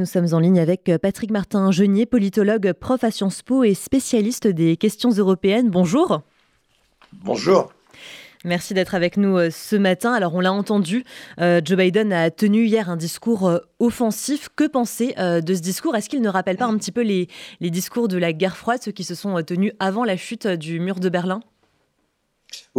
Nous sommes en ligne avec Patrick Martin-Genier, politologue, prof à Sciences Po et spécialiste des questions européennes. Bonjour. Bonjour. Merci d'être avec nous euh, ce matin. Alors, on l'a entendu, euh, Joe Biden a tenu hier un discours euh, offensif. Que penser de ce discours? Est-ce qu'il ne rappelle pas un petit peu les, les discours de la guerre froide, ceux qui se sont tenus avant la chute du mur de Berlin?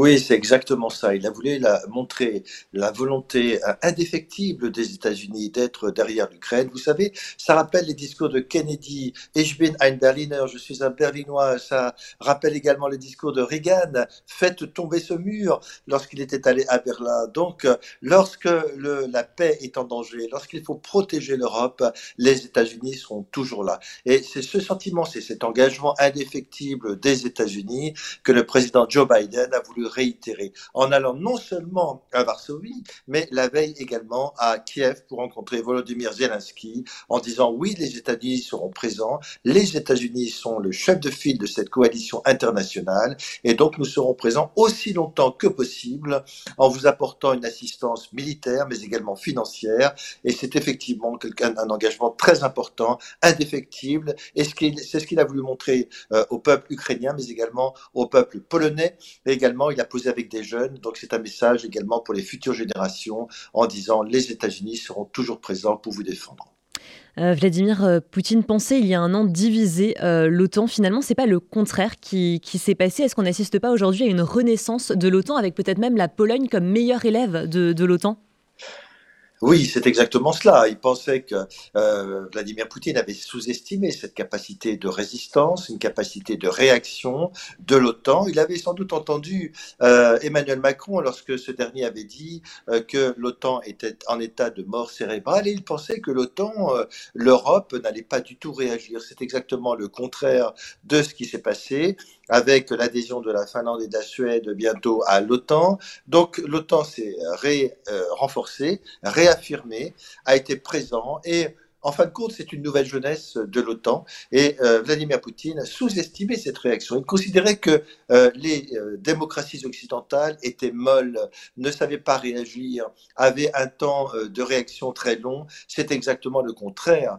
Oui, c'est exactement ça. Il a voulu montrer la volonté euh, indéfectible des États-Unis d'être derrière l'Ukraine. Vous savez, ça rappelle les discours de Kennedy. Ich Berliner, je suis un Berlinois. Ça rappelle également les discours de Reagan. Faites tomber ce mur lorsqu'il était allé à Berlin. Donc, lorsque la paix est en danger, lorsqu'il faut protéger l'Europe, les États-Unis seront toujours là. Et c'est ce sentiment, c'est cet engagement indéfectible des États-Unis que le président Joe Biden a voulu réitérer. En allant non seulement à Varsovie, mais la veille également à Kiev pour rencontrer Volodymyr Zelensky en disant oui, les États-Unis seront présents, les États-Unis sont le chef de file de cette coalition internationale et donc nous serons présents aussi longtemps que possible en vous apportant une assistance militaire mais également financière et c'est effectivement un engagement très important, indéfectible et c'est ce qu'il a voulu montrer euh, au peuple ukrainien mais également au peuple polonais et également il a posé avec des jeunes, donc c'est un message également pour les futures générations en disant les États-Unis seront toujours présents pour vous défendre. Euh, Vladimir euh, Poutine pensait il y a un an diviser euh, l'OTAN. Finalement, c'est pas le contraire qui, s'est passé. Est-ce qu'on n'assiste pas aujourd'hui à une renaissance de l'OTAN avec peut-être même la Pologne comme meilleur élève de l'OTAN? Oui, c'est exactement cela. Il pensait que euh, Vladimir Poutine avait sous-estimé cette capacité de résistance, une capacité de réaction de l'OTAN. Il avait sans doute entendu euh, Emmanuel Macron lorsque ce dernier avait dit euh, que l'OTAN était en état de mort cérébrale et il pensait que l'OTAN, l'Europe n'allait pas du tout réagir. C'est exactement le contraire de ce qui s'est passé avec l'adhésion de la Finlande et de la Suède bientôt à l'OTAN. Donc l'OTAN s'est renforcée, affirmé, a été présent et en fin de compte, c'est une nouvelle jeunesse de l'OTAN et euh, Vladimir Poutine sous-estimait cette réaction. Il considérait que euh, les euh, démocraties occidentales étaient molles, ne savaient pas réagir, avaient un temps de réaction très long. C'est exactement le contraire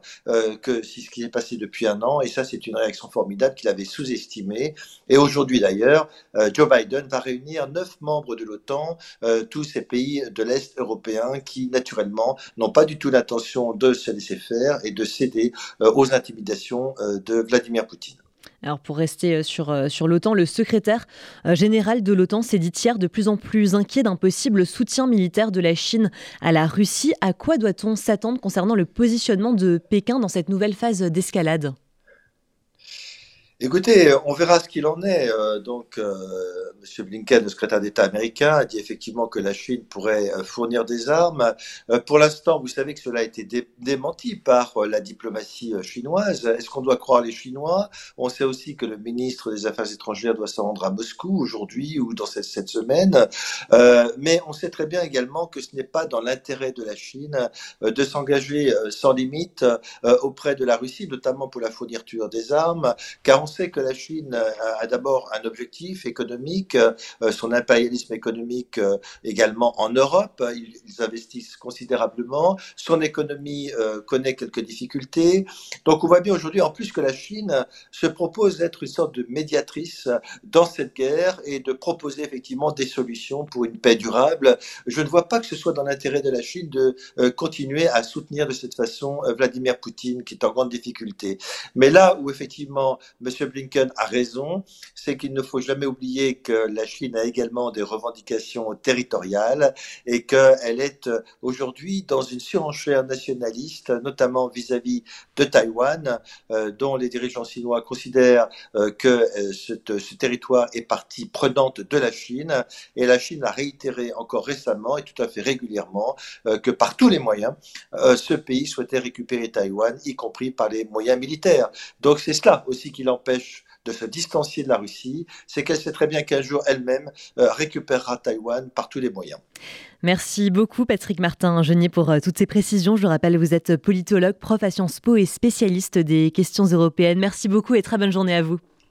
que ce qui est passé depuis un an et ça, c'est une réaction formidable qu'il avait sous-estimée. Et aujourd'hui d'ailleurs, Joe Biden va réunir neuf membres de l'OTAN, tous ces pays de l'Est européen qui, naturellement, n'ont pas du tout l'intention de se laisser faire et de céder euh, aux intimidations euh, de Vladimir Poutine. Alors pour rester euh, sur, sur l'OTAN, le secrétaire général de l'OTAN s'est dit hier de plus en plus inquiet d'un possible soutien militaire de la Chine à la Russie. À quoi doit-on s'attendre concernant le positionnement de Pékin dans cette nouvelle phase d'escalade? Écoutez, on verra ce qu'il en est. Euh, donc, euh, M. Blinken, le secrétaire d'État américain, a dit effectivement que la Chine pourrait euh, fournir des armes. pour l'instant, vous savez que cela a été démenti par la diplomatie chinoise. Est-ce qu'on doit croire les Chinois? On sait aussi que le ministre des Affaires étrangères doit se rendre à Moscou aujourd'hui ou dans cette, cette semaine. mais on sait très bien également que ce n'est pas dans l'intérêt de la Chine de s'engager sans limite auprès de la Russie, notamment pour la fourniture des armes, car on sait que la Chine a, d'abord un objectif économique, euh, son impérialisme économique euh, également en Europe. Ils, investissent considérablement. Son économie euh, connaît quelques difficultés. Donc on voit bien aujourd'hui en plus que la Chine se propose d'être une sorte de médiatrice dans cette guerre et de proposer effectivement des solutions pour une paix durable. Je ne vois pas que ce soit dans l'intérêt de la Chine de continuer à soutenir de cette façon Vladimir Poutine qui est en grande difficulté. Mais là où effectivement M. Blinken a raison, c'est qu'il ne faut jamais oublier que la Chine a également des revendications territoriales et qu'elle est euh, aujourd'hui dans une surenchère nationaliste, notamment vis-à-vis de Taïwan, euh, dont les dirigeants chinois considèrent euh, que ce, territoire est partie prenante de la Chine. Et la Chine a réitéré encore récemment et tout à fait régulièrement que par tous les moyens, ce pays souhaitait récupérer Taïwan, y compris par les moyens militaires. Donc c'est cela aussi qui l'empêche de se distancier de la Russie, c'est qu'elle sait très bien qu'un jour elle-même euh, récupérera Taïwan par tous les moyens. Merci beaucoup Patrick Martin Genier pour euh, toutes ces précisions. Je rappelle, vous êtes politologue, prof à Sciences Po et spécialiste des questions européennes. Merci beaucoup et très bonne journée à vous.